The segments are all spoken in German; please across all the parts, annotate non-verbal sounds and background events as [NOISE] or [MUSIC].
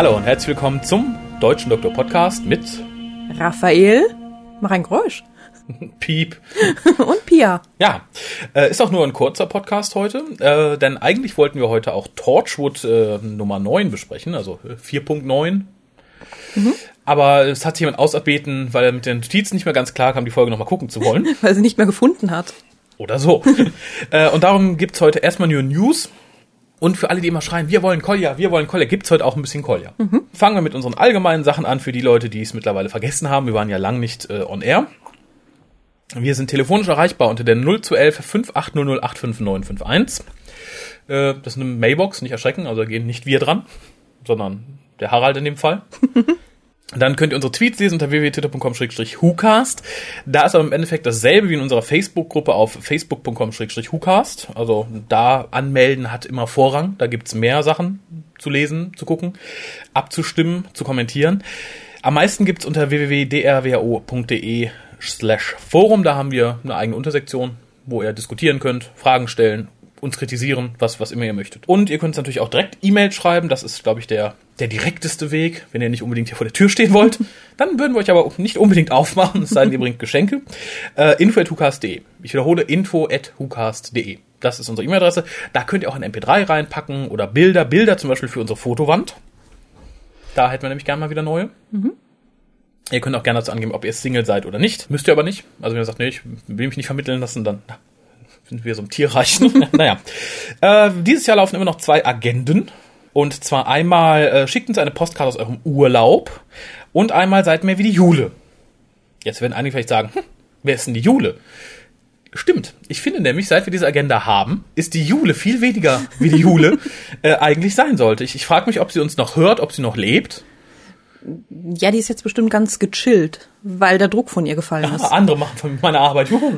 Hallo und herzlich willkommen zum Deutschen Doktor Podcast mit Raphael, mach ein Geräusch. [LAUGHS] Piep. [LAUGHS] Und Pia. Ja, äh, ist auch nur ein kurzer Podcast heute, äh, denn eigentlich wollten wir heute auch Torchwood äh, Nummer 9 besprechen, also 4.9. Mhm. Aber es hat sich jemand auserbeten, weil er mit den Notizen nicht mehr ganz klar kam, die Folge nochmal gucken zu wollen. [LAUGHS] weil sie nicht mehr gefunden hat. Oder so. und darum gibt's heute erstmal nur News. Und für alle, die immer schreien, wir wollen Kolja, wir wollen Kolja, gibt's heute auch ein bisschen Kolja. Mhm. Fangen wir mit unseren allgemeinen Sachen an für die Leute, die es mittlerweile vergessen haben. Wir waren ja lang nicht äh, on air. Wir sind telefonisch erreichbar unter der 0211 5800 85951. Äh, das ist eine Mailbox, nicht erschrecken, also gehen nicht wir dran, sondern der Harald in dem Fall. [LAUGHS] Dann könnt ihr unsere Tweets lesen unter www.twitter.com-whocast. Da ist aber im Endeffekt dasselbe wie in unserer Facebook-Gruppe auf facebook.com-whocast. Also da anmelden hat immer Vorrang. Da gibt's mehr Sachen zu lesen, zu gucken, abzustimmen, zu kommentieren. Am meisten gibt's unter www.drwo.de slash Forum. Da haben wir eine eigene Untersektion, wo ihr diskutieren könnt, Fragen stellen, uns kritisieren, was, was immer ihr möchtet. Und ihr könnt natürlich auch direkt E-Mail schreiben. Das ist, glaube ich, der, der direkteste Weg. Wenn ihr nicht unbedingt hier vor der Tür stehen wollt, [LAUGHS] dann würden wir euch aber nicht unbedingt aufmachen, es sei denn, ihr bringt Geschenke. Äh, info at hukast.de. Ich wiederhole, info at hukast.de. Das ist unsere E-Mail-Adresse. Da könnt ihr auch ein MP3 reinpacken oder Bilder. Bilder zum Beispiel für unsere Fotowand. Da hätten wir nämlich gerne mal wieder neue. Mhm. Ihr könnt auch gerne dazu angeben, ob ihr Single seid oder nicht. Müsst ihr aber nicht. Also wenn ihr sagt, nee, ich will mich nicht vermitteln lassen, dann sind wir so im Tierreichen. [LAUGHS] naja. Äh, dieses Jahr laufen immer noch zwei Agenden. Und zwar einmal äh, schickt uns eine Postkarte aus eurem Urlaub und einmal seid mehr wie die Jule. Jetzt werden einige vielleicht sagen, hm, wer ist denn die Jule? Stimmt. Ich finde nämlich, seit wir diese Agenda haben, ist die Jule viel weniger wie die Jule [LAUGHS] äh, eigentlich sein sollte. Ich, ich frage mich, ob sie uns noch hört, ob sie noch lebt. Ja, die ist jetzt bestimmt ganz gechillt, weil der Druck von ihr gefallen ja, ist. Andere machen von meiner Arbeit. Oh.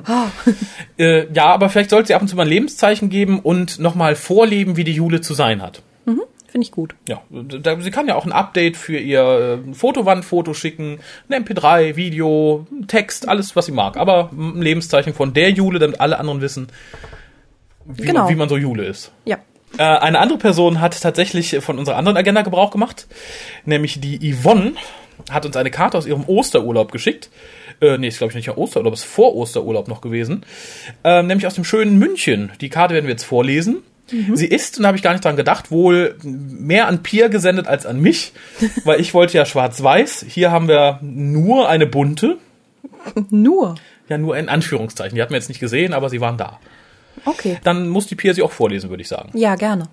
[LAUGHS] äh, ja, aber vielleicht sollte sie ab und zu mal ein Lebenszeichen geben und nochmal vorleben, wie die Jule zu sein hat. Mhm, Finde ich gut. Ja, da, sie kann ja auch ein Update für ihr äh, Fotowandfoto schicken, ein MP3, Video, Text, alles, was sie mag. Aber ein Lebenszeichen von der Jule, damit alle anderen wissen, wie, genau. man, wie man so Jule ist. Ja. Äh, eine andere Person hat tatsächlich von unserer anderen Agenda Gebrauch gemacht, nämlich die Yvonne hat uns eine Karte aus ihrem Osterurlaub geschickt. Äh, nee, ist glaube ich nicht Osterurlaub, ist vor Osterurlaub noch gewesen. Äh, nämlich aus dem schönen München. Die Karte werden wir jetzt vorlesen. Mhm. Sie ist, und da habe ich gar nicht dran gedacht, wohl mehr an Pia gesendet als an mich, [LAUGHS] weil ich wollte ja schwarz-weiß. Hier haben wir nur eine bunte. Nur? Ja, nur in Anführungszeichen. Die hatten wir jetzt nicht gesehen, aber sie waren da. Okay. Dann muss die Pia sie auch vorlesen, würde ich sagen. Ja, gerne.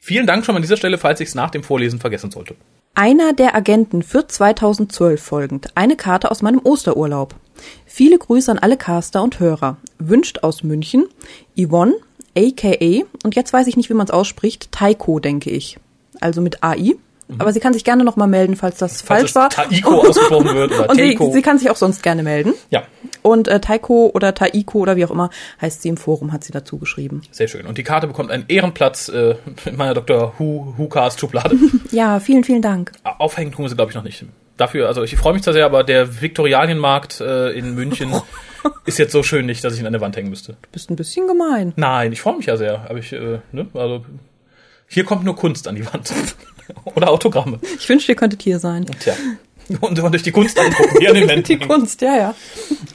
Vielen Dank schon an dieser Stelle, falls ich es nach dem Vorlesen vergessen sollte. Einer der Agenten für 2012 folgend. Eine Karte aus meinem Osterurlaub. Viele Grüße an alle Caster und Hörer. Wünscht aus München Yvonne, aka, und jetzt weiß ich nicht, wie man es ausspricht, Taiko, denke ich. Also mit AI. Mhm. Aber sie kann sich gerne nochmal melden, falls das falls falsch war. Taiko ausgesprochen wird oder [LAUGHS] Und sie, sie, kann sich auch sonst gerne melden. Ja. Und äh, Taiko oder Taiko oder wie auch immer heißt sie im Forum, hat sie dazu geschrieben. Sehr schön. Und die Karte bekommt einen Ehrenplatz äh, in meiner Dr. Who, Who Cast Schublade. [LAUGHS] ja, vielen, vielen Dank. Aufhängen tun wir sie, glaube ich, noch nicht. Dafür, also ich freue mich da sehr, aber der Viktorianienmarkt äh, in München [LAUGHS] ist jetzt so schön nicht, dass ich ihn an der Wand hängen müsste. Du bist ein bisschen gemein. Nein, ich freue mich ja sehr. Aber ich, äh, ne, also hier kommt nur Kunst an die Wand. [LAUGHS] Oder Autogramme. Ich wünschte, ihr könntet hier sein. Tja. Und, und durch die Kunst angucken, den Wänden. die Kunst, ja, ja.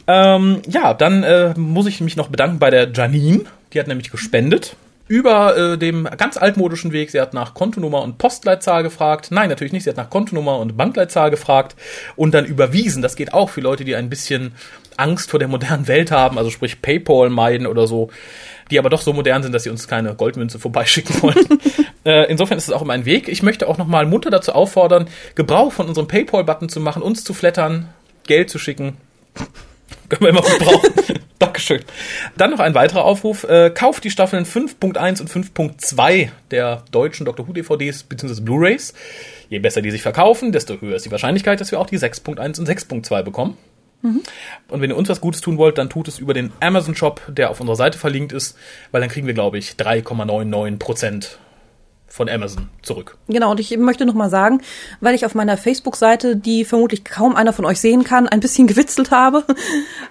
Ähm, ja, dann äh, muss ich mich noch bedanken bei der Janine. Die hat nämlich gespendet. Über äh, dem ganz altmodischen Weg. Sie hat nach Kontonummer und Postleitzahl gefragt. Nein, natürlich nicht. Sie hat nach Kontonummer und Bankleitzahl gefragt und dann überwiesen. Das geht auch für Leute, die ein bisschen Angst vor der modernen Welt haben, also sprich PayPal meiden oder so die aber doch so modern sind, dass sie uns keine Goldmünze vorbeischicken wollen. [LAUGHS] äh, insofern ist es auch immer ein Weg. Ich möchte auch nochmal munter dazu auffordern, Gebrauch von unserem PayPal-Button zu machen, uns zu flattern, Geld zu schicken. [LAUGHS] Können wir immer gebrauchen. [LAUGHS] Dankeschön. Dann noch ein weiterer Aufruf. Äh, kauft die Staffeln 5.1 und 5.2 der deutschen Doctor Who DVDs bzw. Blu-rays. Je besser die sich verkaufen, desto höher ist die Wahrscheinlichkeit, dass wir auch die 6.1 und 6.2 bekommen. Mhm. Und wenn ihr uns was Gutes tun wollt, dann tut es über den Amazon Shop, der auf unserer Seite verlinkt ist, weil dann kriegen wir, glaube ich, 3,99 Prozent von Amazon zurück. Genau, und ich möchte noch mal sagen, weil ich auf meiner Facebook-Seite, die vermutlich kaum einer von euch sehen kann, ein bisschen [LAUGHS] gewitzelt habe.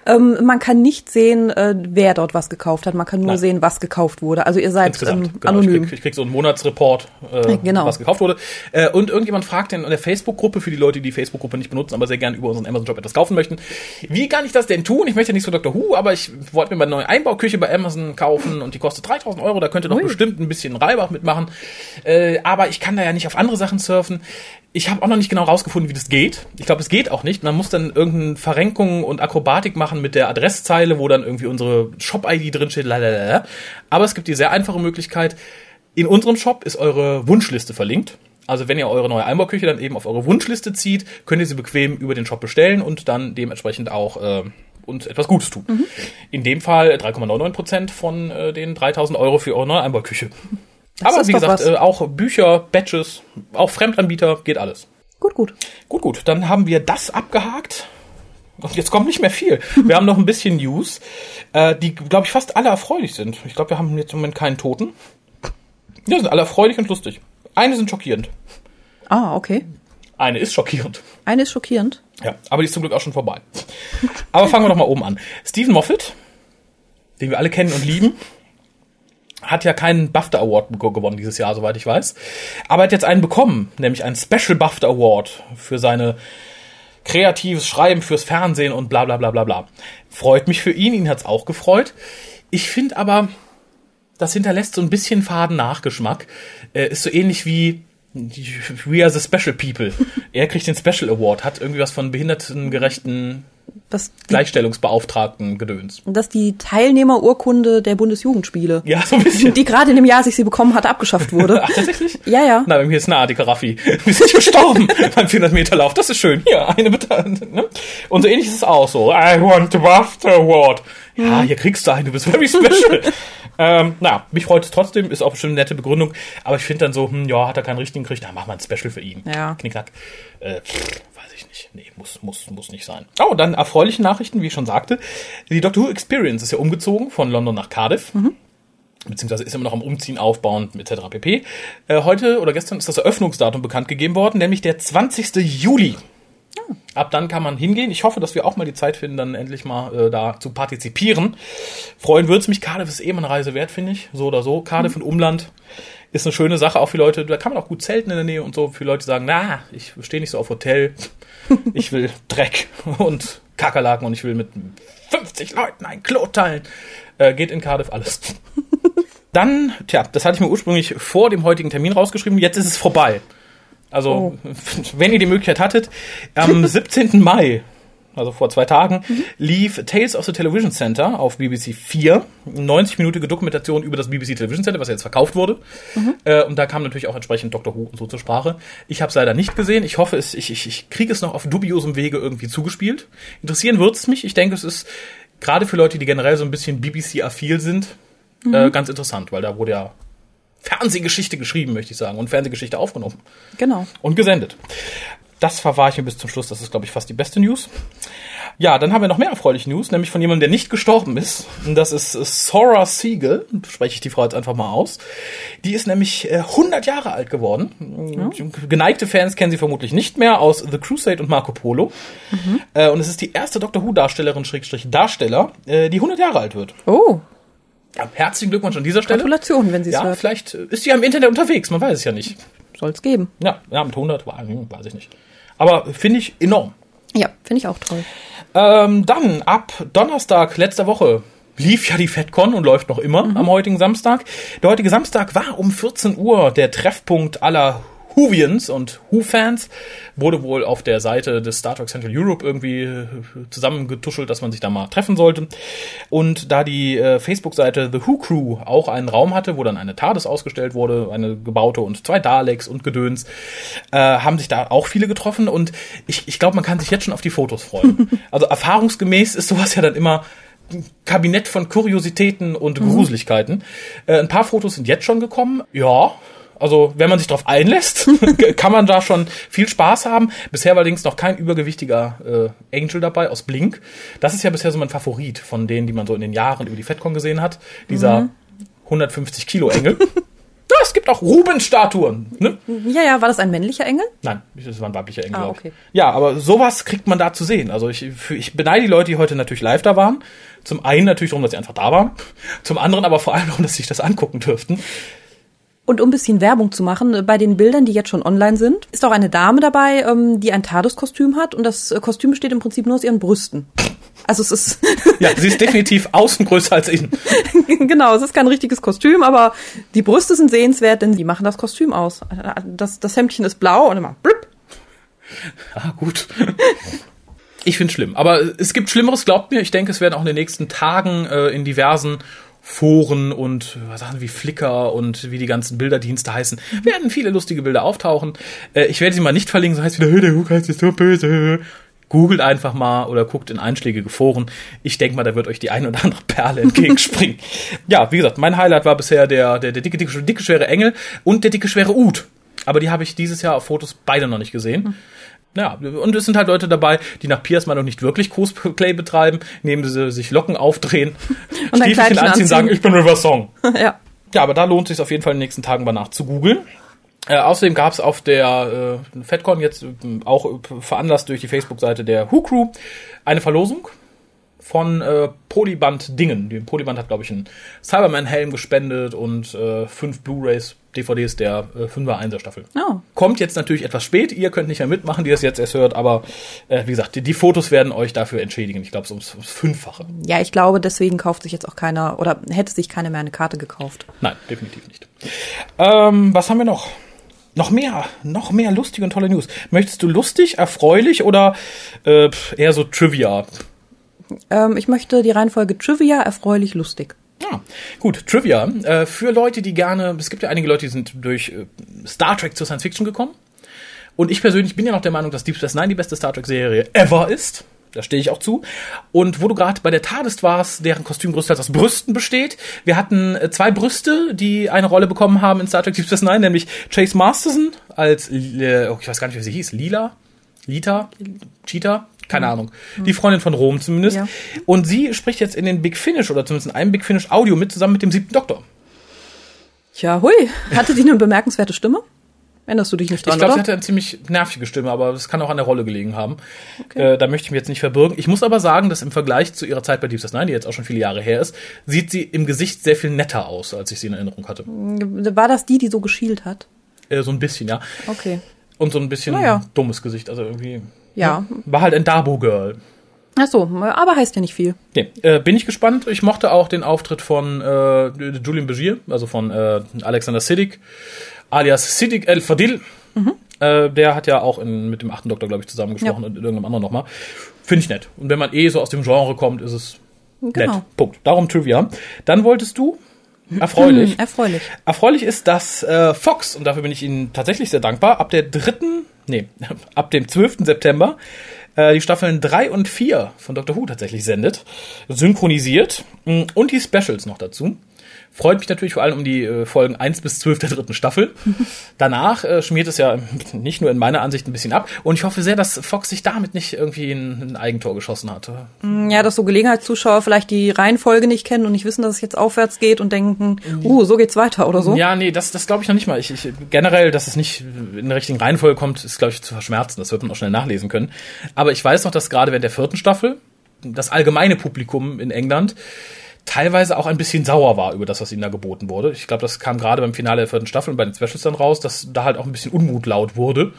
ähm, man kann nicht sehen, äh, wer dort was gekauft hat. Man kann nur Nein. sehen, was gekauft wurde. Also ihr seid ähm, genau. Ich krieg, ich krieg so einen Monatsreport, äh, Genau. was gekauft wurde. Äh, und irgendjemand fragt in der Facebook-Gruppe, für die Leute, die die Facebook-Gruppe nicht benutzen, aber sehr gerne über unseren Amazon-Shop etwas kaufen möchten, wie kann ich das denn tun? Ich möchte ja nicht so Dr. Who, aber ich wollte mir mal eine neue Einbauküche bei Amazon kaufen und die kostet 3000 Euro. Da könnte doch Ui. bestimmt ein bisschen Reibach mitmachen. Äh, aber ich kann da ja nicht auf andere Sachen surfen. Ich habe auch noch nicht genau rausgefunden, wie das geht. Ich glaube, es geht auch nicht. Man muss dann irgendeine Verrenkung und Akrobatik machen mit der Adresszeile, wo dann irgendwie unsere Shop-ID drinsteht. Lalalala. Aber es gibt die sehr einfache Möglichkeit. In unserem Shop ist eure Wunschliste verlinkt. Also wenn ihr eure neue Einbauküche dann eben auf eure Wunschliste zieht, könnt ihr sie bequem über den Shop bestellen und dann dementsprechend auch äh, uns etwas Gutes tun. In dem Fall 3,99 Prozent von äh, den 3000 Euro für eure neue Einbauküche. Das Aber wie gesagt, was. äh, auch Bücher, Badges, auch Fremdanbieter, geht alles. Gut, gut. Gut, gut, dann haben wir das abgehakt. Und jetzt kommt nicht mehr viel. Wir haben noch ein bisschen News, äh, die, glaube ich, fast alle erfreulich sind. Ich glaube, wir haben jetzt im Moment keinen Toten. Ja, sind alle erfreulich und lustig. Eine sind schockierend. Ah, okay. Eine ist schockierend. Eine ist schockierend. Ja, aber die ist zum Glück auch schon vorbei. Aber fangen wir doch mal oben an. Stephen Moffat, den wir alle kennen und lieben, hat ja keinen BAFTA Award ge- gewonnen dieses Jahr, soweit ich weiß. Aber er hat jetzt einen bekommen, nämlich einen Special BAFTA Award für seine kreatives Schreiben fürs Fernsehen und bla bla bla bla bla. Freut mich für ihn, ihn hat's auch gefreut. Ich finde aber, das hinterlässt so ein bisschen faden Nachgeschmack. Äh, ist so ähnlich wie We are the Special People. [LAUGHS] Er kriegt den Special Award, hat irgendwie was von behindertengerechten Das, Gleichstellungsbeauftragten Gedöns. das ist die Teilnehmerurkunde der Bundesjugendspiele. Ja, so ein bisschen. Die gerade in dem Jahr, als ich sie bekommen hatte, abgeschafft wurde. [LAUGHS] Ach, tatsächlich? Ja, ja. Na, bei mir ist nahe, die Karaffi. [LAUGHS] Wir sind gestorben [LAUGHS] beim 400 Meter Lauf. Das ist schön. Hier, eine bitte. Ne? Und so ähnlich ist es auch so. I want the BAFTA Award. Ja, hier kriegst du einen, du bist very special. ähm, na, mich freut es trotzdem, ist auch bestimmt eine nette Begründung. Aber ich finde dann so, hm, ja, hat er keinen richtigen gekriegt, dann mach mal ein Special für ihn. Ja. Knickknack. Äh, pff, ich nicht. Nee, muss, muss, muss nicht sein. Oh, dann erfreuliche Nachrichten, wie ich schon sagte. Die Doctor Who Experience ist ja umgezogen von London nach Cardiff beziehungsweise ist immer noch am Umziehen, Aufbauen etc. pp. Äh, heute oder gestern ist das Eröffnungsdatum bekannt gegeben worden, nämlich der 20. Juli. Ab dann kann man hingehen. Ich hoffe, dass wir auch mal die Zeit finden, dann endlich mal äh, da zu partizipieren. Freuen würde es mich. Cardiff ist eh mal eine Reise wert, finde ich. So oder so. Cardiff und Umland ist eine schöne Sache, auch für Leute. Da kann man auch gut zelten in der Nähe und so. Für Leute sagen, na, ich stehe nicht so auf Hotel. [LAUGHS] Ich will Dreck und Kakerlaken und ich will mit 50 Leuten ein Klo teilen. Äh, geht in Cardiff alles. [LAUGHS] Dann, tja, das hatte ich mir ursprünglich vor dem heutigen Termin rausgeschrieben. Jetzt ist es vorbei. Also, [LAUGHS] wenn ihr die Möglichkeit hattet, am 17. Mai, also vor zwei Tagen, lief Tales of the Television Center auf BBC 4. 90-minütige Dokumentation über das BBC Television Center, was ja jetzt verkauft wurde. Äh, und da kam natürlich auch entsprechend Dr. Who und so zur Sprache. Ich habe es leider nicht gesehen. Ich hoffe, es, ich, ich, ich kriege es noch auf dubiosem Wege irgendwie zugespielt. Interessieren wird es mich. Ich denke, es ist gerade für Leute, die generell so ein bisschen BBC-affil sind, äh, ganz interessant, weil da wurde ja Fernsehgeschichte geschrieben, möchte ich sagen, und Fernsehgeschichte aufgenommen Genau. und gesendet. Das verwahre ich mir bis zum Schluss. Das ist, glaube ich, fast die beste News. Ja, dann haben wir noch mehr erfreuliche News, nämlich von jemandem, der nicht gestorben ist. Und das ist äh, Sora Siegel. Spreche ich die Frau jetzt einfach mal aus. Die ist nämlich äh, 100 Jahre alt geworden. Geneigte Fans kennen sie vermutlich nicht mehr aus The Crusade und Marco Polo. Äh, und es ist die erste Doctor Who-Darstellerin, Schrägstrich Darsteller, äh, die 100 Jahre alt wird. Oh, Ja, herzlichen Glückwunsch an dieser Stelle. Gratulation, wenn sie es Ja, hört. vielleicht äh, ist sie ja im Internet unterwegs, man weiß es ja nicht. Soll's geben. Ja, ja mit 100, wa- hm, weiß ich nicht. Aber finde ich enorm. Ja, finde ich auch toll. Ähm, dann ab Donnerstag letzter Woche lief ja die FedCon und läuft noch immer am heutigen Samstag. Der heutige Samstag war um 14 Uhr der Treffpunkt aller Whovians und Who-Fans. Wurde wohl auf der Seite des Star Trek Central Europe irgendwie äh, zusammengetuschelt, dass man sich da mal treffen sollte. Und da die äh, Facebook-Seite The Who Crew auch einen Raum hatte, wo dann eine TARDIS ausgestellt wurde, eine gebaute und zwei Daleks und Gedöns, äh, haben sich da auch viele getroffen und ich, ich glaube, man kann sich jetzt schon auf die Fotos freuen. [LAUGHS] also erfahrungsgemäß ist sowas ja dann immer ein Kabinett von Kuriositäten und Gruseligkeiten. Äh, ein paar Fotos sind jetzt schon gekommen. Ja, also wenn man sich darauf einlässt, [LAUGHS] [LAUGHS] kann man da schon viel Spaß haben. Bisher war allerdings noch kein übergewichtiger äh, Angel dabei aus Blink. Das ist ja bisher so mein Favorit von denen, die man so in den Jahren über die FedCon gesehen hat. Dieser 150 Kilo Engel. [LAUGHS] Ja, es gibt auch Ruben-Statuen. Ne? Ja, ja, war das ein männlicher Engel? Nein, das war ein weiblicher Engel. Ah, okay. Ja, aber sowas kriegt man da zu sehen. Also ich, ich beneide die Leute, die heute natürlich live da waren. Zum einen natürlich darum, dass sie einfach da waren. Zum anderen aber vor allem darum, dass sie sich das angucken dürften. Und um ein bisschen Werbung zu machen, bei den Bildern, die jetzt schon online sind, ist auch eine Dame dabei, ähm, die ein TARDIS-Kostüm hat und das äh, Kostüm besteht im Prinzip nur aus ihren Brüsten. Also es ist, Ja, sie ist definitiv [LAUGHS] außen größer als innen. genau, es ist kein richtiges Kostüm, aber die Brüste sind sehenswert, denn sie machen das Kostüm aus. Das, das Hemdchen ist blau und immer blüpp. Ah, gut. Ich finde schlimm. Aber es gibt Schlimmeres, glaubt mir. Ich denke, es werden auch in den nächsten Tagen äh, in diversen Foren und Sachen wie Flickr und wie die ganzen Bilderdienste heißen, werden viele lustige Bilder auftauchen. Äh, ich werde sie mal nicht verlinken, so heißt wieder, "Hey, der Hukas ist so böse. Googelt einfach mal oder guckt in einschlägige Foren. Ich denke mal, da wird euch die ein oder andere Perle entgegenspringen. [LAUGHS] ja, wie gesagt, mein Highlight war bisher der, der, der dicke, dicke, dicke, schwere Engel und der dicke, schwere Ud. Aber die habe ich dieses Jahr auf Fotos beide noch nicht gesehen. Ja, und es sind halt Leute dabei, die nach Piers Meinung nicht wirklich Cosplay betreiben, indem sie sich Locken aufdrehen, [LAUGHS] Und Stiefelchen Kleidchen anziehen, sagen, anziehen. ich bin River Song. [LAUGHS] ja. Ja, aber da lohnt es sich auf jeden Fall in den nächsten Tagen mal nach zu googeln. Äh, außerdem gab es auf der äh, FedCon jetzt äh, auch veranlasst durch die Facebook-Seite der Who Crew eine Verlosung von äh, Polyband Dingen. Die Polyband hat, glaube ich, einen Cyberman-Helm gespendet und äh, fünf Blu-rays, DVDs der äh, 5er 1er Staffel. Oh. Kommt jetzt natürlich etwas spät, ihr könnt nicht mehr mitmachen, die das jetzt erst hört, aber äh, wie gesagt, die, die Fotos werden euch dafür entschädigen. Ich glaube, es ums, ums Fünffache. Ja, ich glaube, deswegen kauft sich jetzt auch keiner oder hätte sich keiner mehr eine Karte gekauft. Nein, definitiv nicht. Ähm, was haben wir noch? Noch mehr, noch mehr lustige und tolle News. Möchtest du lustig, erfreulich oder äh, eher so Trivia? Ähm, ich möchte die Reihenfolge Trivia, erfreulich, lustig. Ja, gut, Trivia. Äh, für Leute, die gerne, es gibt ja einige Leute, die sind durch äh, Star Trek zur Science Fiction gekommen. Und ich persönlich bin ja noch der Meinung, dass Deep Space Nine die beste Star Trek-Serie ever ist. Da stehe ich auch zu. Und wo du gerade bei der TARDIS warst, deren Kostüm größtenteils aus Brüsten besteht. Wir hatten äh, zwei Brüste, die eine Rolle bekommen haben in Star Trek Deep Space Nine, nämlich Chase Masterson als, äh, oh, ich weiß gar nicht, wie sie hieß, Lila? Lita? Cheetah? Keine Ahnung. Die Freundin von Rom zumindest. Ja. Und sie spricht jetzt in den Big Finish oder zumindest in einem Big Finish Audio mit zusammen mit dem siebten Doktor. Tja, hui. Hatte die eine bemerkenswerte Stimme? Erinnerst du dich nicht dran, Ich glaube, sie hatte eine ziemlich nervige Stimme, aber das kann auch an der Rolle gelegen haben. Äh, da möchte ich mich jetzt nicht verbürgen. Ich muss aber sagen, dass im Vergleich zu ihrer Zeit bei Deep Space Nine, die jetzt auch schon viele Jahre her ist, sieht sie im Gesicht sehr viel netter aus, als ich sie in Erinnerung hatte. War das die, die so geschielt hat? Äh, so ein bisschen, ja. Okay. Und so ein bisschen Naja. dummes Gesicht, also irgendwie. Ja. War halt ein Dabo-Girl. Ach so, aber heißt ja nicht viel. Nee, äh, bin ich gespannt. Ich mochte auch den Auftritt von äh, Julian Begier, also von äh, Alexander Siddig, alias Siddig El Fadil. Äh, der hat ja auch in, mit dem achten Doktor, glaube ich, zusammengesprochen Ja. und in irgendeinem anderen nochmal. Finde ich nett. Und wenn man eh so aus dem Genre kommt, ist es Genau. nett. Punkt. Darum Trivia. Dann wolltest du [LAUGHS] erfreulich. Hm, [LAUGHS] erfreulich. Erfreulich ist, dass äh, Fox, und dafür bin ich Ihnen tatsächlich sehr dankbar, ab der dritten, nee, [LAUGHS] ab dem 12. September äh, die Staffeln 3 und 4 von Doctor Who tatsächlich sendet, synchronisiert mh, und die Specials noch dazu. Freut mich natürlich vor allem um die äh, Folgen 1 bis 12 der dritten Staffel. [LAUGHS] Danach äh, schmiert es ja nicht nur in meiner Ansicht ein bisschen ab. Und ich hoffe sehr, dass Fox sich damit nicht irgendwie ein, ein Eigentor geschossen hat. Ja, dass so Gelegenheitszuschauer vielleicht die Reihenfolge nicht kennen und nicht wissen, dass es jetzt aufwärts geht und denken, uh, so geht's weiter oder so. Ja, nee, das, das glaube ich noch nicht mal. Ich, ich, generell, dass es nicht in der richtigen Reihenfolge kommt, ist, glaube ich, zu verschmerzen. Das wird man auch schnell nachlesen können. Aber ich weiß noch, dass gerade während der vierten Staffel das allgemeine Publikum in England teilweise auch ein bisschen sauer war über das, was ihnen da geboten wurde. Ich glaube, das kam gerade beim Finale der vierten Staffel und bei den Specials dann raus, dass da halt auch ein bisschen Unmut laut wurde.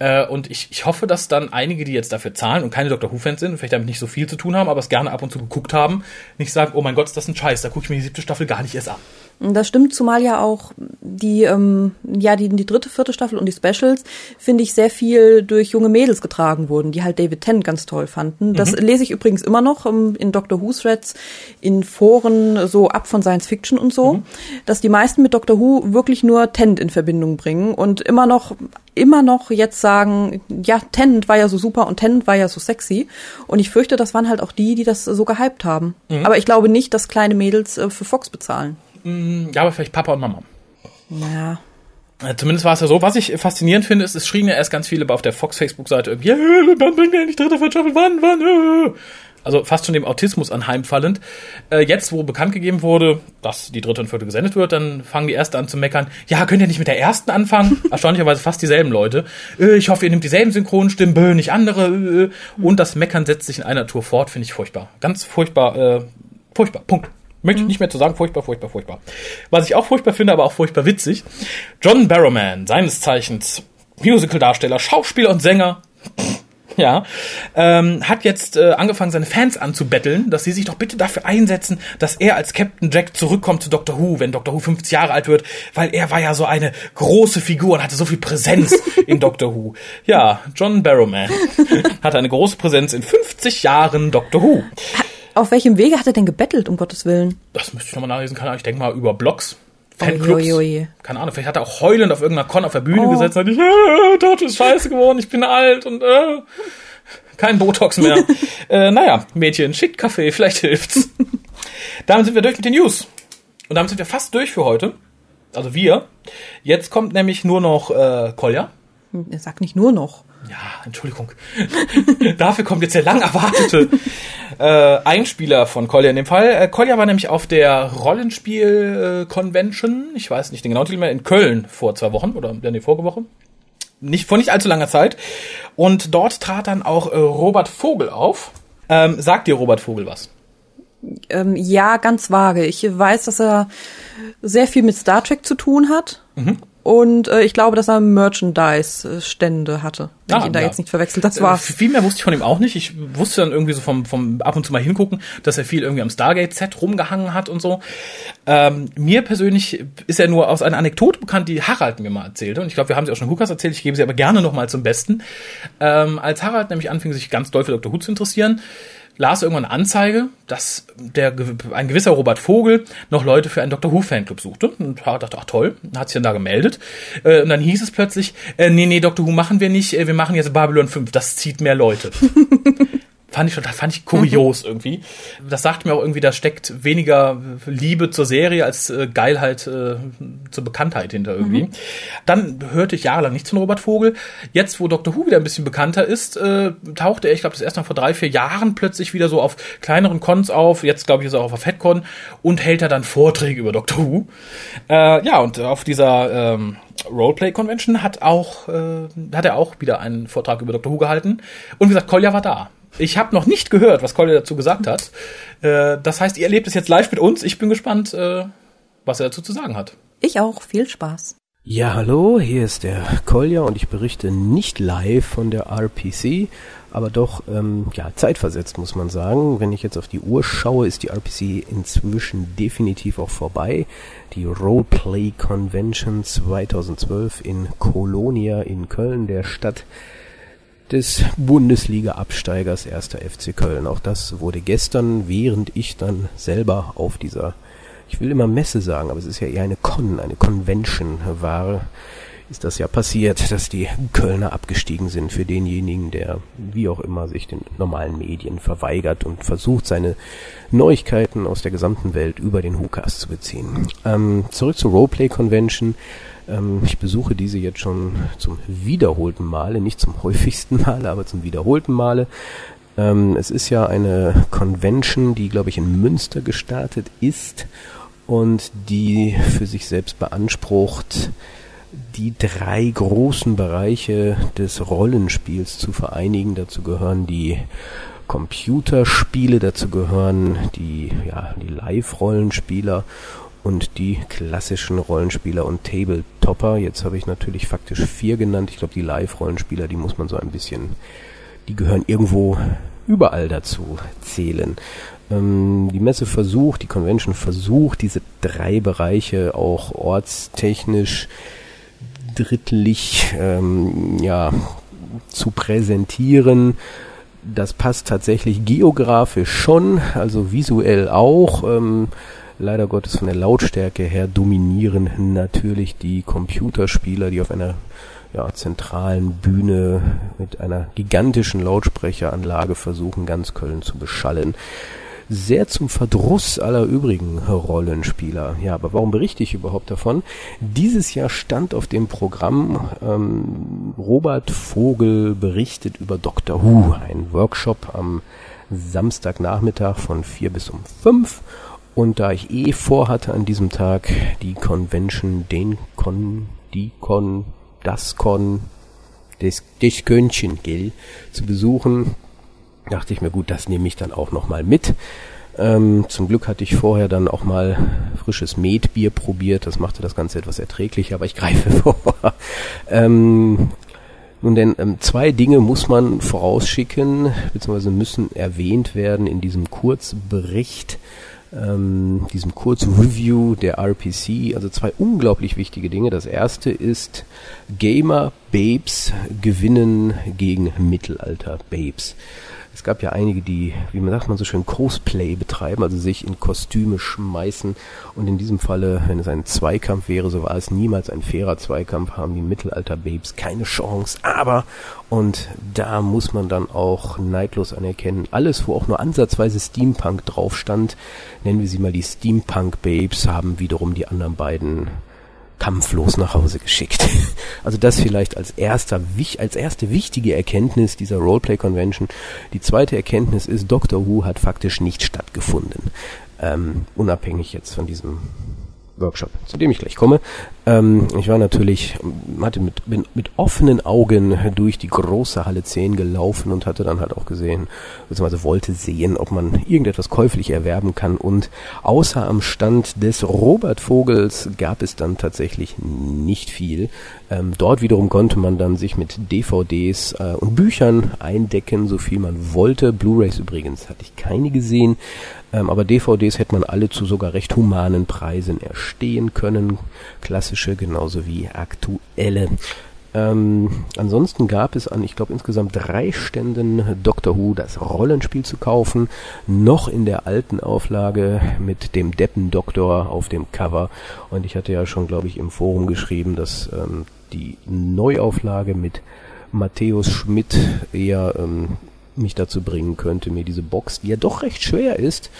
Äh, und ich, ich hoffe, dass dann einige, die jetzt dafür zahlen und keine Doctor Who-Fans sind und vielleicht damit nicht so viel zu tun haben, aber es gerne ab und zu geguckt haben, nicht sagen, oh mein Gott, ist das ein Scheiß, da gucke ich mir die siebte Staffel gar nicht erst an. Das stimmt, zumal ja auch die, ähm, ja, die, die dritte, vierte Staffel und die Specials, finde ich, sehr viel durch junge Mädels getragen wurden, die halt David Tennant ganz toll fanden. Das lese ich übrigens immer noch ähm, in Doctor Who Threads, in Foren so ab von Science Fiction und so, dass die meisten mit Doctor Who wirklich nur Tennant in Verbindung bringen und immer noch immer noch jetzt sagen, ja, Tennant war ja so super und Tennant war ja so sexy. Und ich fürchte, das waren halt auch die, die das so gehypt haben. Aber ich glaube nicht, dass kleine Mädels äh, für Fox bezahlen. Ja, aber vielleicht Papa und Mama. Ja. Äh, Zumindest war es ja so. Was ich faszinierend finde, ist, es schrien ja erst ganz viele auf der Fox Facebook-Seite irgendwie, ja, wann bringt ihr endlich dritte, vierte Staffel, wann, wann, äh. Also fast schon dem Autismus anheimfallend. Äh, jetzt, wo bekannt gegeben wurde, dass die dritte und vierte gesendet wird, dann fangen die erste an zu meckern. Ja, könnt ihr nicht mit der ersten anfangen? [LAUGHS] Erstaunlicherweise fast dieselben Leute. Äh, ich hoffe, ihr nehmt dieselben Synchronstimmen, bö, nicht andere. Äh. Und das Meckern setzt sich in einer Tour fort, finde ich furchtbar. Ganz furchtbar, äh, furchtbar. Punkt. Möchte ich nicht mehr zu sagen, furchtbar, furchtbar, furchtbar. Was ich auch furchtbar finde, aber auch furchtbar witzig. John Barrowman, seines Zeichens Musical-Darsteller, Schauspieler und Sänger, [LAUGHS] ja, ähm, hat jetzt äh, angefangen, seine Fans anzubetteln, dass sie sich doch bitte dafür einsetzen, dass er als Captain Jack zurückkommt zu Doctor Who, wenn Doctor Who 50 Jahre alt wird, weil er war ja so eine große Figur und hatte so viel Präsenz [LAUGHS] in Doctor Who. Ja, John Barrowman [LAUGHS] hatte eine große Präsenz in 50 Jahren Doctor Who. Auf welchem Wege hat er denn gebettelt, um Gottes Willen? Das müsste ich nochmal nachlesen, keine Ahnung. Ich denke mal über Blogs. Fanclubs. Ui, Keine Ahnung, vielleicht hat er auch heulend auf irgendeiner Con auf der Bühne oh. gesetzt und hat nicht, äh, Dort ist scheiße geworden, ich bin alt und äh, kein Botox mehr. [LAUGHS] äh, naja, Mädchen, schickt Kaffee, vielleicht hilft's. damit sind wir durch mit den News. Und damit sind wir fast durch für heute. Also wir. Jetzt kommt nämlich nur noch äh, Kolja. Er sagt nicht nur noch. Ja, Entschuldigung. [LAUGHS] Dafür kommt jetzt der lang erwartete äh, Einspieler von Kolja in dem Fall. Äh, Kolja war nämlich auf der Rollenspiel-Convention, ich weiß nicht den genauen Titel mehr, in Köln vor zwei Wochen oder nee, vorige Woche. Nicht, vor nicht allzu langer Zeit. Und dort trat dann auch äh, Robert Vogel auf. Ähm, sagt dir Robert Vogel was? Ähm, ja, ganz vage. Ich weiß, dass er sehr viel mit Star Trek zu tun hat. Mhm. Und äh, ich glaube, dass er Merchandise-Stände hatte, wenn ah, ich ihn da ja. jetzt nicht verwechselt. Das war äh, viel mehr wusste ich von ihm auch nicht. Ich wusste dann irgendwie so vom, vom ab und zu mal hingucken, dass er viel irgendwie am Stargate-Set rumgehangen hat und so. Ähm, mir persönlich ist er nur aus einer Anekdote bekannt, die Harald mir mal erzählte. Und ich glaube, wir haben sie auch schon Lukas erzählt. Ich gebe sie aber gerne noch mal zum Besten. Ähm, als Harald nämlich anfing, sich ganz doll für Dr. Who zu interessieren, las irgendwann eine Anzeige, dass der, ein gewisser Robert Vogel noch Leute für einen Dr. Who Fanclub suchte. Und dachte, ach toll, hat sich dann da gemeldet. Äh, und dann hieß es plötzlich, äh, nee, nee, Dr. Who machen wir nicht, äh, wir machen jetzt Babylon 5, das zieht mehr Leute. [LAUGHS] fand ich total, fand ich kurios mhm. irgendwie. Das sagt mir auch irgendwie, da steckt weniger Liebe zur Serie als äh, Geilheit äh, zur Bekanntheit hinter irgendwie. Mhm. Dann hörte ich jahrelang nichts von Robert Vogel. Jetzt, wo Dr. Who wieder ein bisschen bekannter ist, äh, tauchte er, ich glaube, das erst mal vor drei, vier Jahren plötzlich wieder so auf kleineren Cons auf. Jetzt, glaube ich, ist er auch auf FedCon und hält er dann Vorträge über Dr. Who. Äh, ja, und auf dieser ähm, Roleplay Convention hat auch äh, hat er auch wieder einen Vortrag über Dr. Who gehalten und wie gesagt Kolja war da ich habe noch nicht gehört, was Kolja dazu gesagt hat. Äh, das heißt, ihr erlebt es jetzt live mit uns. Ich bin gespannt, äh, was er dazu zu sagen hat. Ich auch. Viel Spaß. Ja, hallo, hier ist der Kolja und ich berichte nicht live von der RPC, aber doch ähm, ja zeitversetzt muss man sagen. Wenn ich jetzt auf die Uhr schaue, ist die RPC inzwischen definitiv auch vorbei. Die Roleplay Convention 2012 in Kolonia in Köln, der Stadt des Bundesliga-Absteigers 1. FC Köln. Auch das wurde gestern, während ich dann selber auf dieser, ich will immer Messe sagen, aber es ist ja eher eine Con, eine Convention war, ist das ja passiert, dass die Kölner abgestiegen sind für denjenigen, der wie auch immer sich den normalen Medien verweigert und versucht, seine Neuigkeiten aus der gesamten Welt über den Hukas zu beziehen. Ähm, zurück zur Roleplay Convention. Ähm, ich besuche diese jetzt schon zum wiederholten Male, nicht zum [LAUGHS] häufigsten Male, aber zum wiederholten Male. Ähm, es ist ja eine Convention, die, glaube ich, in Münster gestartet ist und die für sich selbst beansprucht, die drei großen Bereiche des Rollenspiels zu vereinigen. Dazu gehören die Computerspiele, dazu gehören die, ja, die Live-Rollenspieler und die klassischen Rollenspieler und Tabletopper. Jetzt habe ich natürlich faktisch vier genannt. Ich glaube, die Live-Rollenspieler, die muss man so ein bisschen, die gehören irgendwo überall dazu zählen. Ähm, die Messe versucht, die Convention versucht, diese drei Bereiche auch ortstechnisch drittlich ähm, ja, zu präsentieren. Das passt tatsächlich geografisch schon, also visuell auch. Ähm, leider Gottes von der Lautstärke her dominieren natürlich die Computerspieler, die auf einer ja, zentralen Bühne mit einer gigantischen Lautsprecheranlage versuchen, ganz Köln zu beschallen. Sehr zum Verdruss aller übrigen Rollenspieler. Ja, aber warum berichte ich überhaupt davon? Dieses Jahr stand auf dem Programm ähm, Robert Vogel berichtet über Doctor Who, ein Workshop am Samstagnachmittag von vier bis um fünf. Und da ich eh vorhatte an diesem Tag die Convention, den Con, die Con, das Con, des, des Könchen, gell, zu besuchen, dachte ich mir, gut, das nehme ich dann auch nochmal mit. Ähm, zum Glück hatte ich vorher dann auch mal frisches Metbier probiert. Das machte das Ganze etwas erträglicher, aber ich greife [LAUGHS] vor. ähm, nun denn, ähm, zwei Dinge muss man vorausschicken, beziehungsweise müssen erwähnt werden in diesem Kurzbericht, ähm, diesem Kurzreview der RPC. Also zwei unglaublich wichtige Dinge. Das erste ist, Gamer Babes gewinnen gegen Mittelalter Babes. Es gab ja einige, die, wie man sagt man so schön, Cosplay betreiben, also sich in Kostüme schmeißen. Und in diesem Falle, wenn es ein Zweikampf wäre, so war es niemals ein fairer Zweikampf, haben die Mittelalter-Babes keine Chance. Aber, und da muss man dann auch neidlos anerkennen, alles, wo auch nur ansatzweise Steampunk drauf stand, nennen wir sie mal die Steampunk-Babes, haben wiederum die anderen beiden kampflos nach Hause geschickt. [LAUGHS] Also das vielleicht als erster, als erste wichtige Erkenntnis dieser Roleplay Convention. Die zweite Erkenntnis ist, Doctor Who hat faktisch nicht stattgefunden. Ähm, unabhängig jetzt von diesem Workshop, zu dem ich gleich komme. Ähm, ich war natürlich, hatte mit, mit, mit offenen Augen durch die große Halle 10 gelaufen und hatte dann halt auch gesehen, beziehungsweise wollte sehen, ob man irgendetwas käuflich erwerben kann. Und außer am Stand des Robert Vogels gab es dann tatsächlich nicht viel. Ähm, dort wiederum konnte man dann sich mit DVDs äh, und Büchern eindecken, so viel man wollte. Blu-rays übrigens hatte ich keine gesehen. Ähm, aber DVDs hätte man alle zu sogar recht humanen Preisen erstehen können. Klassische genauso wie aktuelle. Ähm, ansonsten gab es an, ich glaube, insgesamt drei Ständen Doctor Who das Rollenspiel zu kaufen. Noch in der alten Auflage mit dem Deppen-Doktor auf dem Cover. Und ich hatte ja schon, glaube ich, im Forum geschrieben, dass ähm, die Neuauflage mit Matthäus Schmidt eher ähm, mich dazu bringen könnte, mir diese Box, die ja doch recht schwer ist,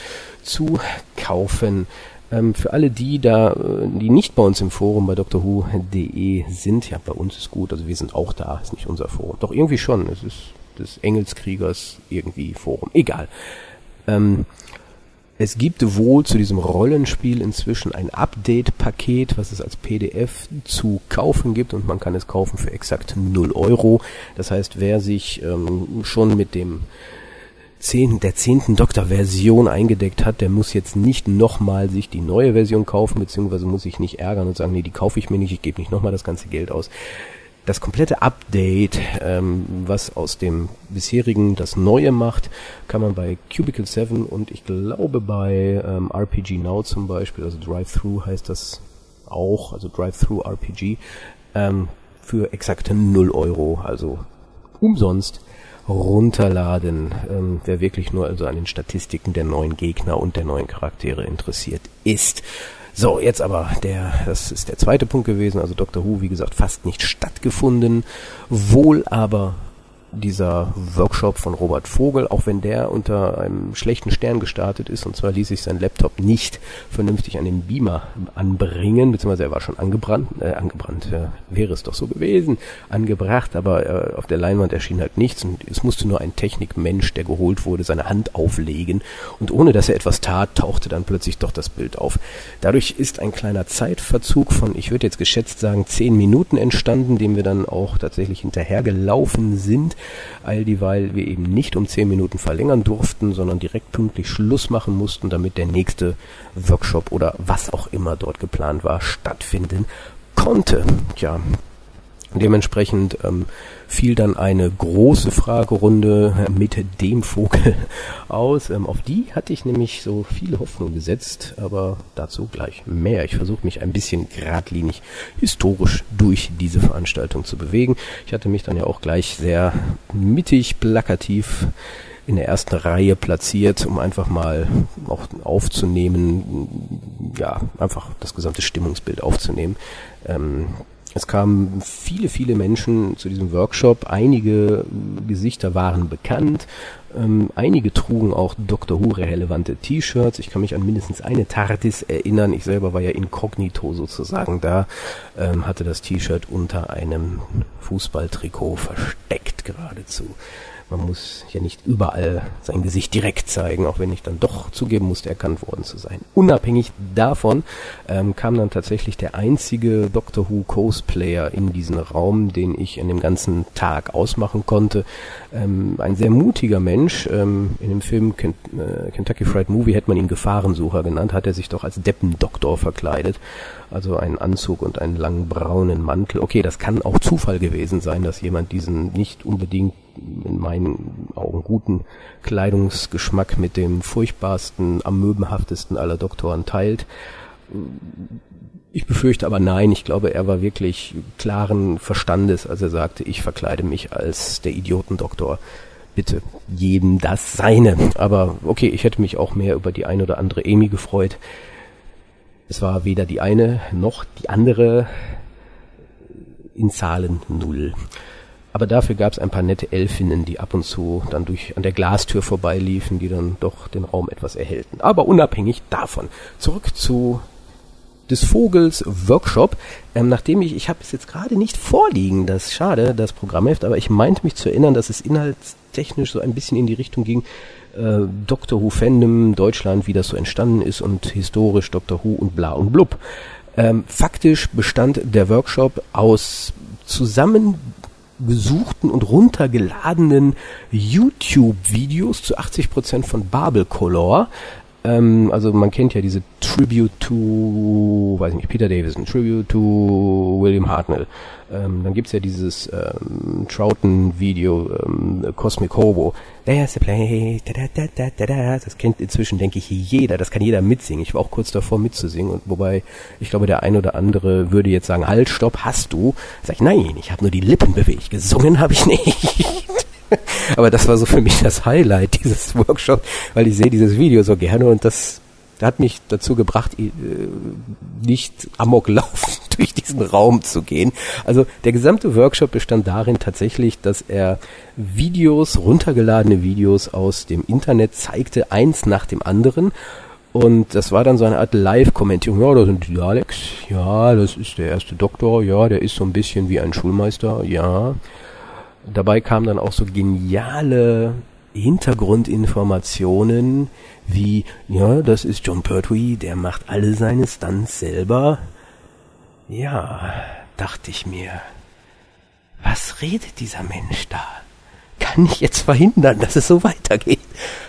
zu kaufen. Ähm, für alle die da, äh, die nicht bei uns im Forum bei drwho.de sind, ja, bei uns ist gut, also wir sind auch da, ist nicht unser Forum. Doch irgendwie schon, es ist des Engelskriegers irgendwie Forum. Egal. Ähm, es gibt wohl zu diesem Rollenspiel inzwischen ein Update-Paket, was es als PDF zu kaufen gibt und man kann es kaufen für exakt 0 Euro. Das heißt, wer sich ähm, schon mit dem 10, der zehnten Doktor-Version eingedeckt hat, der muss jetzt nicht nochmal sich die neue Version kaufen, beziehungsweise muss sich nicht ärgern und sagen, nee, die kaufe ich mir nicht, ich gebe nicht nochmal das ganze Geld aus das komplette Update, ähm, was aus dem bisherigen das Neue macht, kann man bei Cubicle 7 und ich glaube bei ähm, RPG Now zum Beispiel, also Drive-Thru heißt das auch, also Drive-Thru RPG, ähm, für exakte 0 Euro, also umsonst runterladen, ähm, wer wirklich nur also an den Statistiken der neuen Gegner und der neuen Charaktere interessiert ist. So, jetzt aber der, das ist der zweite Punkt gewesen, also Dr. Who, wie gesagt, fast nicht stattgefunden, wohl aber dieser Workshop von Robert Vogel, auch wenn der unter einem schlechten Stern gestartet ist, und zwar ließ sich sein Laptop nicht vernünftig an den Beamer anbringen, beziehungsweise er war schon angebrannt, äh, angebrannt, äh, wäre es doch so gewesen, angebracht, aber äh, auf der Leinwand erschien halt nichts und es musste nur ein Technikmensch, der geholt wurde, seine Hand auflegen und ohne dass er etwas tat, tauchte dann plötzlich doch das Bild auf. Dadurch ist ein kleiner Zeitverzug von, ich würde jetzt geschätzt sagen, zehn Minuten entstanden, dem wir dann auch tatsächlich hinterhergelaufen sind all dieweil wir eben nicht um zehn Minuten verlängern durften, sondern direkt pünktlich Schluss machen mussten, damit der nächste Workshop oder was auch immer dort geplant war, stattfinden konnte. Tja, Dementsprechend ähm, fiel dann eine große Fragerunde mit dem Vogel [LAUGHS] aus. Ähm, auf die hatte ich nämlich so viel Hoffnung gesetzt, aber dazu gleich mehr. Ich versuche mich ein bisschen geradlinig historisch durch diese Veranstaltung zu bewegen. Ich hatte mich dann ja auch gleich sehr mittig, plakativ in der ersten Reihe platziert, um einfach mal auch aufzunehmen, ja, einfach das gesamte Stimmungsbild aufzunehmen. Ähm, es kamen viele, viele Menschen zu diesem Workshop. Einige Gesichter waren bekannt. Ähm, einige trugen auch Doctor Who-relevante T-Shirts. Ich kann mich an mindestens eine TARDIS erinnern. Ich selber war ja inkognito sozusagen da, ähm, hatte das T-Shirt unter einem Fußballtrikot versteckt geradezu. Man muss ja nicht überall sein Gesicht direkt zeigen, auch wenn ich dann doch zugeben musste, erkannt worden zu sein. Unabhängig davon ähm, kam dann tatsächlich der einzige Doctor Who Cosplayer in diesen Raum, den ich an dem ganzen Tag ausmachen konnte. Ähm, ein sehr mutiger Mensch. Ähm, in dem Film Ken äh, Kentucky Fried Movie hätte man ihn Gefahrensucher genannt, hat er sich doch als Deppendoktor verkleidet also einen Anzug und einen langen braunen Mantel. Okay, das kann auch Zufall gewesen sein, dass jemand diesen nicht unbedingt in meinen Augen guten Kleidungsgeschmack mit dem furchtbarsten, amöbenhaftesten aller Doktoren teilt. Ich befürchte aber nein, ich glaube, er war wirklich klaren Verstandes, als er sagte, ich verkleide mich als der Idiotendoktor. Bitte, jedem das seine. Aber okay, ich hätte mich auch mehr über die ein oder andere Amy gefreut. Es war weder die eine noch die andere in Zahlen null. Aber dafür gab es ein paar nette Elfinnen, die ab und zu dann durch an der Glastür vorbeiliefen, die dann doch den Raum etwas erhellten. Aber unabhängig davon, zurück zu des Vogels Workshop. Ähm, nachdem ich, ich habe es jetzt gerade nicht vorliegen, das schade, das Programmheft, aber ich meinte mich zu erinnern, dass es inhaltstechnisch so ein bisschen in die Richtung ging, äh, Doctor Who Fandom Deutschland, wie das so entstanden ist und historisch Doctor Who und bla und blub. Ähm, faktisch bestand der Workshop aus zusammengesuchten und runtergeladenen YouTube-Videos zu 80% von Babel Color. Ähm, also man kennt ja diese Tribute to, weiß nicht, Peter Davison, Tribute to William Hartnell. Ähm, dann gibt's ja dieses ähm, Troughton-Video, ähm, Cosmic Hobo. There's a place, da, da, da, da, da. Das kennt inzwischen, denke ich, jeder. Das kann jeder mitsingen. Ich war auch kurz davor mitzusingen. Und wobei, ich glaube, der ein oder andere würde jetzt sagen, halt, stopp, hast du? Sag ich, nein, ich habe nur die Lippen bewegt. Gesungen habe ich nicht. [LAUGHS] [LAUGHS] Aber das war so für mich das Highlight dieses Workshops, weil ich sehe dieses Video so gerne und das hat mich dazu gebracht, äh, nicht amok laufen [LAUGHS] durch diesen Raum zu gehen. Also der gesamte Workshop bestand darin tatsächlich, dass er Videos, runtergeladene Videos aus dem Internet zeigte, eins nach dem anderen. Und das war dann so eine Art Live-Kommentierung. Ja, da sind die Alex. Ja, das ist der erste Doktor. Ja, der ist so ein bisschen wie ein Schulmeister. Ja. Dabei kamen dann auch so geniale Hintergrundinformationen wie, ja, das ist John Pertwee, der macht alle seine Stunts selber. Ja, dachte ich mir, was redet dieser Mensch da? Kann ich jetzt verhindern, dass es so weitergeht?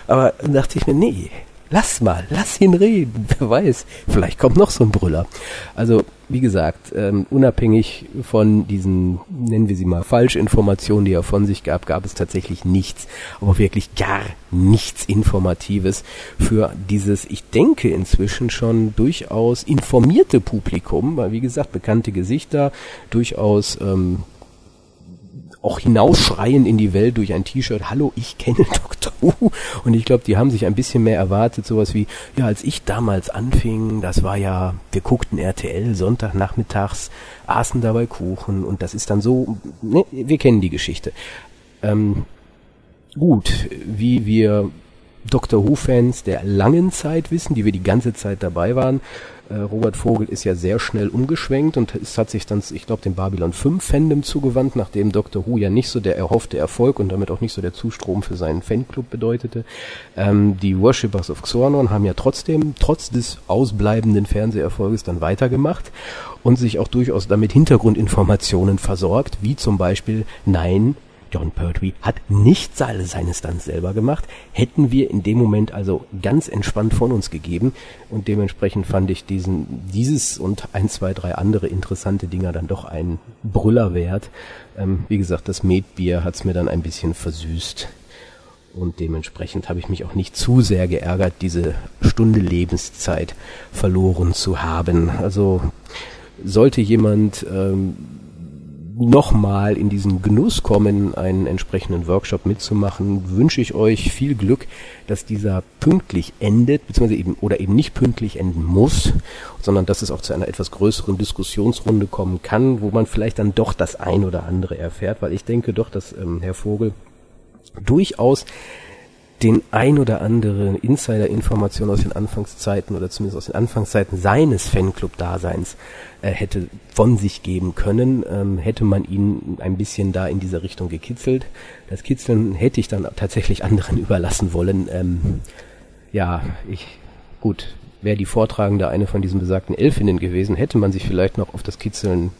Aber dachte ich mir, nee, Lass mal, lass ihn reden. [LAUGHS] Wer weiß, vielleicht kommt noch so ein Brüller. Also, wie gesagt, ähm, unabhängig von diesen, nennen wir sie mal, Falschinformationen, die er von sich gab, gab es tatsächlich nichts, aber wirklich gar nichts Informatives für dieses, ich denke inzwischen schon durchaus informierte Publikum, weil wie gesagt, bekannte Gesichter, durchaus ähm, auch hinausschreien in die Welt durch ein T-Shirt, hallo, ich kenne [LAUGHS] Dr. Who. Und ich glaube, die haben sich ein bisschen mehr erwartet, sowas wie, ja, als ich damals anfing, das war ja, wir guckten RTL Sonntagnachmittags, aßen dabei Kuchen und das ist dann so, ne, wir kennen die Geschichte. Ähm, gut, wie wir Dr. Who-Fans der langen Zeit wissen, die wir die ganze Zeit dabei waren, äh, Robert Vogel ist ja sehr schnell umgeschwenkt und es hat sich dann, ich glaube, dem Babylon 5 Fandom zugewandt, nachdem Doctor Who ja nicht so der erhoffte Erfolg und damit auch nicht so der Zustrom für seinen Fanclub bedeutete. Ähm, die Worshippers of Xornon haben ja trotzdem, trotz des ausbleibenden Fernseherfolges dann weitergemacht und sich auch durchaus damit Hintergrundinformationen versorgt, wie zum Beispiel, nein, John Pertwee hat nicht alle seine Stunts selber gemacht, hätten wir in dem Moment also ganz entspannt von uns gegeben und dementsprechend fand ich diesen, dieses und ein, zwei, drei andere interessante Dinger dann doch ein Brüller wert. Ähm, wie gesagt, das Metbier hat's mir dann ein bisschen versüßt und dementsprechend habe ich mich auch nicht zu sehr geärgert, diese Stunde Lebenszeit verloren zu haben. Also sollte jemand ähm, nochmal in diesen Genuss kommen, einen entsprechenden Workshop mitzumachen, wünsche ich euch viel Glück, dass dieser pünktlich endet, beziehungsweise eben oder eben nicht pünktlich enden muss, sondern dass es auch zu einer etwas größeren Diskussionsrunde kommen kann, wo man vielleicht dann doch das ein oder andere erfährt, weil ich denke doch, dass ähm, Herr Vogel durchaus den ein oder anderen Insider-Information aus den Anfangszeiten oder zumindest aus den Anfangszeiten seines Fanclub-Daseins äh, hätte von sich geben können, ähm, hätte man ihn ein bisschen da in diese Richtung gekitzelt. Das Kitzeln hätte ich dann tatsächlich anderen [LAUGHS] überlassen wollen. Ähm, ja, ich, gut, wäre die Vortragende eine von diesen besagten Elfinnen gewesen, hätte man sich vielleicht noch auf das Kitzeln,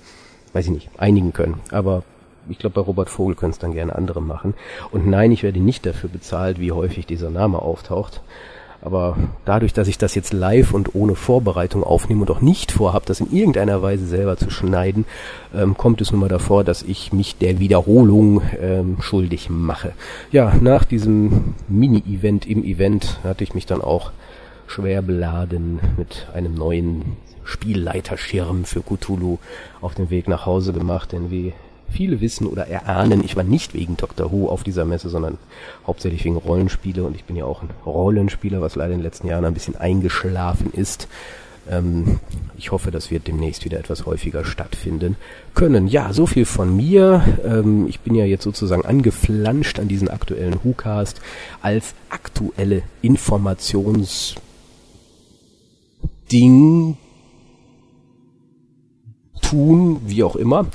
weiß ich nicht, einigen können. Aber ich glaube, bei Robert Vogel können es dann gerne andere machen. Und nein, ich werde nicht dafür bezahlt, wie häufig dieser Name auftaucht. Aber dadurch, dass ich das jetzt live und ohne Vorbereitung aufnehme und auch nicht vorhabe, das in irgendeiner Weise selber zu schneiden, ähm, kommt es nun mal davor, dass ich mich der Wiederholung ähm, schuldig mache. Ja, nach diesem Mini-Event im Event hatte ich mich dann auch schwer beladen mit einem neuen Spielleiterschirm für Cthulhu auf den Weg nach Hause gemacht, denn wie viele wissen oder erahnen, ich war nicht wegen Dr. Who auf dieser Messe, sondern hauptsächlich wegen Rollenspiele und ich bin ja auch ein Rollenspieler, was leider in den letzten Jahren ein bisschen eingeschlafen ist. Ähm, ich hoffe, das wird demnächst wieder etwas häufiger stattfinden können. Ja, so viel von mir. Ähm, ich bin ja jetzt sozusagen angeflanscht an diesen aktuellen WhoCast als aktuelle Informations Ding tun, wie auch immer.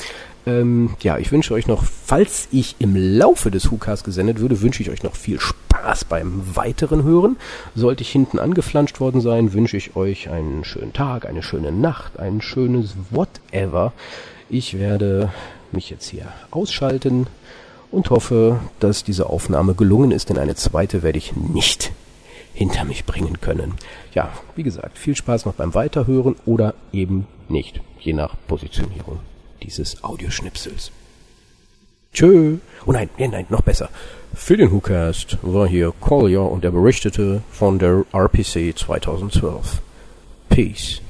Ähm, ja, ich wünsche euch noch, falls ich im Laufe des Hukas gesendet würde, wünsche ich euch noch viel Spaß beim weiteren Hören. Sollte ich hinten angeflanscht worden sein, wünsche ich euch einen schönen Tag, eine schöne Nacht, ein schönes whatever. Ich werde mich jetzt hier ausschalten und hoffe, dass diese Aufnahme gelungen ist, denn eine zweite werde ich nicht hinter mich bringen können. Ja, wie gesagt, viel Spaß noch beim Weiterhören oder eben nicht, je nach Positionierung dieses Audioschnipsels. Tschö. Oh nein, nein, nein, noch besser. Für den WhoCast war hier Collier und er berichtete von der RPC 2012. Peace.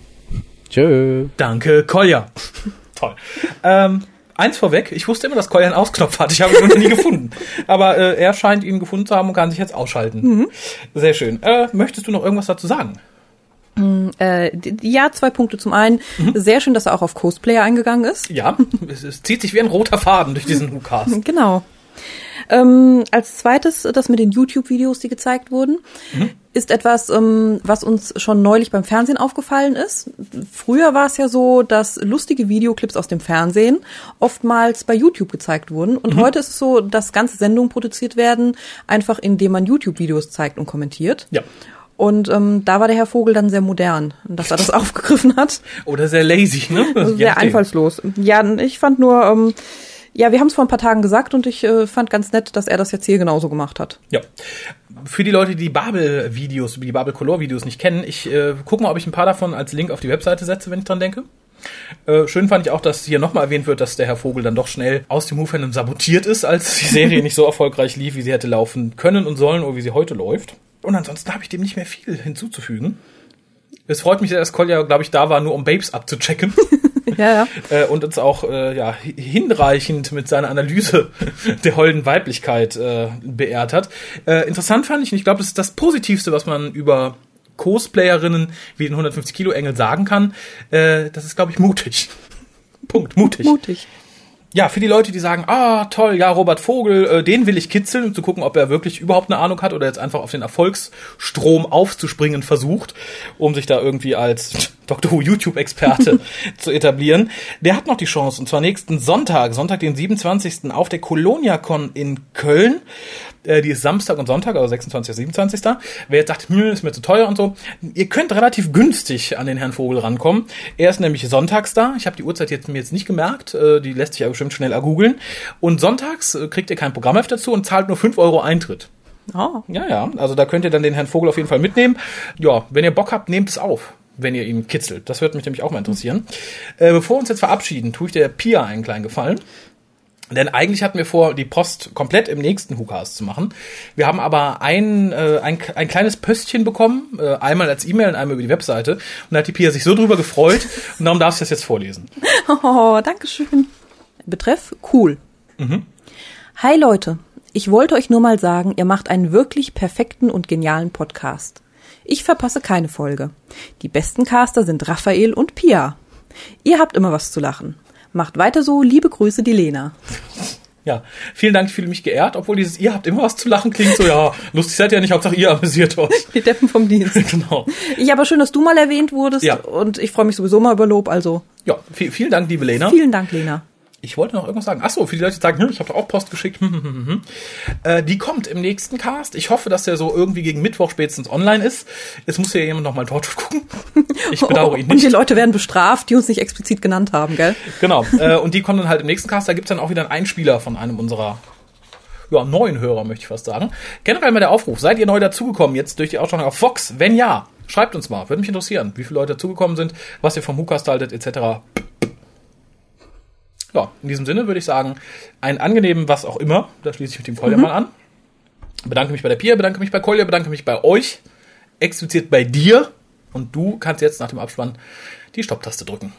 Tschö. Danke, Kolja. [LAUGHS] Toll. Ähm, eins vorweg, ich wusste immer, dass Kolja einen Ausknopf hat. Ich habe ihn noch nie [LAUGHS] gefunden. Aber äh, er scheint ihn gefunden zu haben und kann sich jetzt ausschalten. Mhm. Sehr schön. Äh, möchtest du noch irgendwas dazu sagen? Äh, ja, zwei Punkte. Zum einen, mhm. sehr schön, dass er auch auf Cosplayer eingegangen ist. Ja, es, es zieht sich wie ein roter Faden durch diesen WhoCast. [LAUGHS] Genau. Ähm, als zweites, das mit den YouTube-Videos, die gezeigt wurden, mhm. ist etwas, ähm, was uns schon neulich beim Fernsehen aufgefallen ist. Früher war es ja so, dass lustige Videoclips aus dem Fernsehen oftmals bei YouTube gezeigt wurden. Und mhm. heute ist es so, dass ganze Sendungen produziert werden, einfach indem man YouTube-Videos zeigt und kommentiert. Ja. Und ähm, da war der Herr Vogel dann sehr modern, dass er das [LAUGHS] aufgegriffen hat. Oder sehr lazy, ne? Also sehr einfallslos. Ja, ich fand nur, ähm, ja, wir haben es vor ein paar Tagen gesagt und ich äh, fand ganz nett, dass er das jetzt hier genauso gemacht hat. Ja. Für die Leute, die Babel-Videos, die Babel-Color-Videos nicht kennen, ich äh, gucke mal, ob ich ein paar davon als Link auf die Webseite setze, wenn ich dran denke. Äh, schön fand ich auch, dass hier nochmal erwähnt wird, dass der Herr Vogel dann doch schnell aus dem Move sabotiert ist, als die Serie [LAUGHS] nicht so erfolgreich lief, wie sie hätte laufen können und sollen oder wie sie heute läuft. Und ansonsten habe ich dem nicht mehr viel hinzuzufügen. Es freut mich, dass Kolja, glaube ich, da war, nur um Babes abzuchecken. [LAUGHS] ja, ja. Äh, und uns auch äh, ja, hinreichend mit seiner Analyse [LAUGHS] der holden Weiblichkeit äh, beehrt hat. Äh, interessant fand ich, und ich glaube, das ist das Positivste, was man über Cosplayerinnen wie den 150 Kilo Engel sagen kann. Äh, das ist, glaube ich, mutig. [LAUGHS] Punkt, mutig. Mutig ja, für die Leute, die sagen, ah, toll, ja, Robert Vogel, äh, den will ich kitzeln, um zu gucken, ob er wirklich überhaupt eine Ahnung hat oder jetzt einfach auf den Erfolgsstrom aufzuspringen versucht, um sich da irgendwie als Dr. Who YouTube-Experte [LAUGHS] zu etablieren. Der hat noch die Chance, und zwar nächsten Sonntag, Sonntag, den 27. auf der ColoniaCon in Köln. Äh, die ist Samstag und Sonntag, also 26. 27. Wer jetzt sagt, hm, ist mir zu teuer und so, ihr könnt relativ günstig an den Herrn Vogel rankommen. Er ist nämlich sonntags da. Ich habe die Uhrzeit jetzt mir jetzt nicht gemerkt. Äh, die lässt sich ja bestimmt schnell ergoogeln. Und sonntags äh, kriegt ihr kein Programmheft dazu und zahlt nur 5 Euro Eintritt. Oh. Ja, ja. Also da könnt ihr dann den Herrn Vogel auf jeden Fall mitnehmen. Ja, wenn ihr Bock habt, nehmt es auf wenn ihr ihn kitzelt. Das würde mich nämlich auch mal interessieren. Äh, bevor wir uns jetzt verabschieden, tue ich der Pia einen kleinen Gefallen. Denn eigentlich hatten wir vor, die Post komplett im nächsten WhoCast zu machen. Wir haben aber ein, äh, ein, ein kleines Pöstchen bekommen, äh, einmal als E-Mail und einmal über die Webseite. Und da hat die Pia sich so drüber gefreut und darum darfst du das jetzt vorlesen. [LAUGHS] Oh, danke schön. Betreff cool. Mhm. Hi Leute, ich wollte euch nur mal sagen, ihr macht einen wirklich perfekten und genialen Podcast. Ich verpasse keine Folge. Die besten Caster sind Raphael und Pia. Ihr habt immer was zu lachen. Macht weiter so, liebe Grüße, die Lena. Ja, vielen Dank, ich fühle mich geehrt, obwohl dieses ihr habt immer was zu lachen klingt so, ja, lustig seid ihr ja nicht, Hauptsache ihr amüsiert euch. [LAUGHS] Die Deppen vom Dienst. [LAUGHS] genau. Ja, aber schön, dass du mal erwähnt wurdest Ja. und ich freue mich sowieso mal über Lob, also Ja, vi- vielen Dank, liebe Lena. vielen Dank, Lena. Ich wollte noch irgendwas sagen. Ach so, für die Leute, die sagen, hm, ich habe doch auch Post geschickt. Hm, hm, hm, hm. Äh, die kommt im nächsten Cast. Ich hoffe, dass der so irgendwie gegen Mittwoch spätestens online ist. Jetzt muss ja jemand noch mal Torchwood [LAUGHS] gucken. Ich [LAUGHS] bedauere ihn Und die nicht. Leute werden bestraft, die uns nicht explizit genannt haben, gell? Genau. [LAUGHS] Äh, und die kommen dann halt im nächsten Cast. Da gibt's dann auch wieder einen Einspieler von einem unserer ja, neuen Hörer, möchte ich fast sagen. Generell mal der Aufruf. Seid ihr neu dazugekommen jetzt durch die Ausstrahlung auf Fox? Wenn ja, schreibt uns mal. Würde mich interessieren, wie viele Leute dazugekommen sind, was ihr vom Hookast haltet, etc. Ja, in diesem Sinne würde ich sagen, einen angenehmen was auch immer. Da schließe ich mit dem Kolja mal an. Bedanke mich bei der Pia, bedanke mich bei Kolja, bedanke mich bei euch, explizit bei dir. Und du kannst jetzt nach dem Abspann die Stopptaste drücken.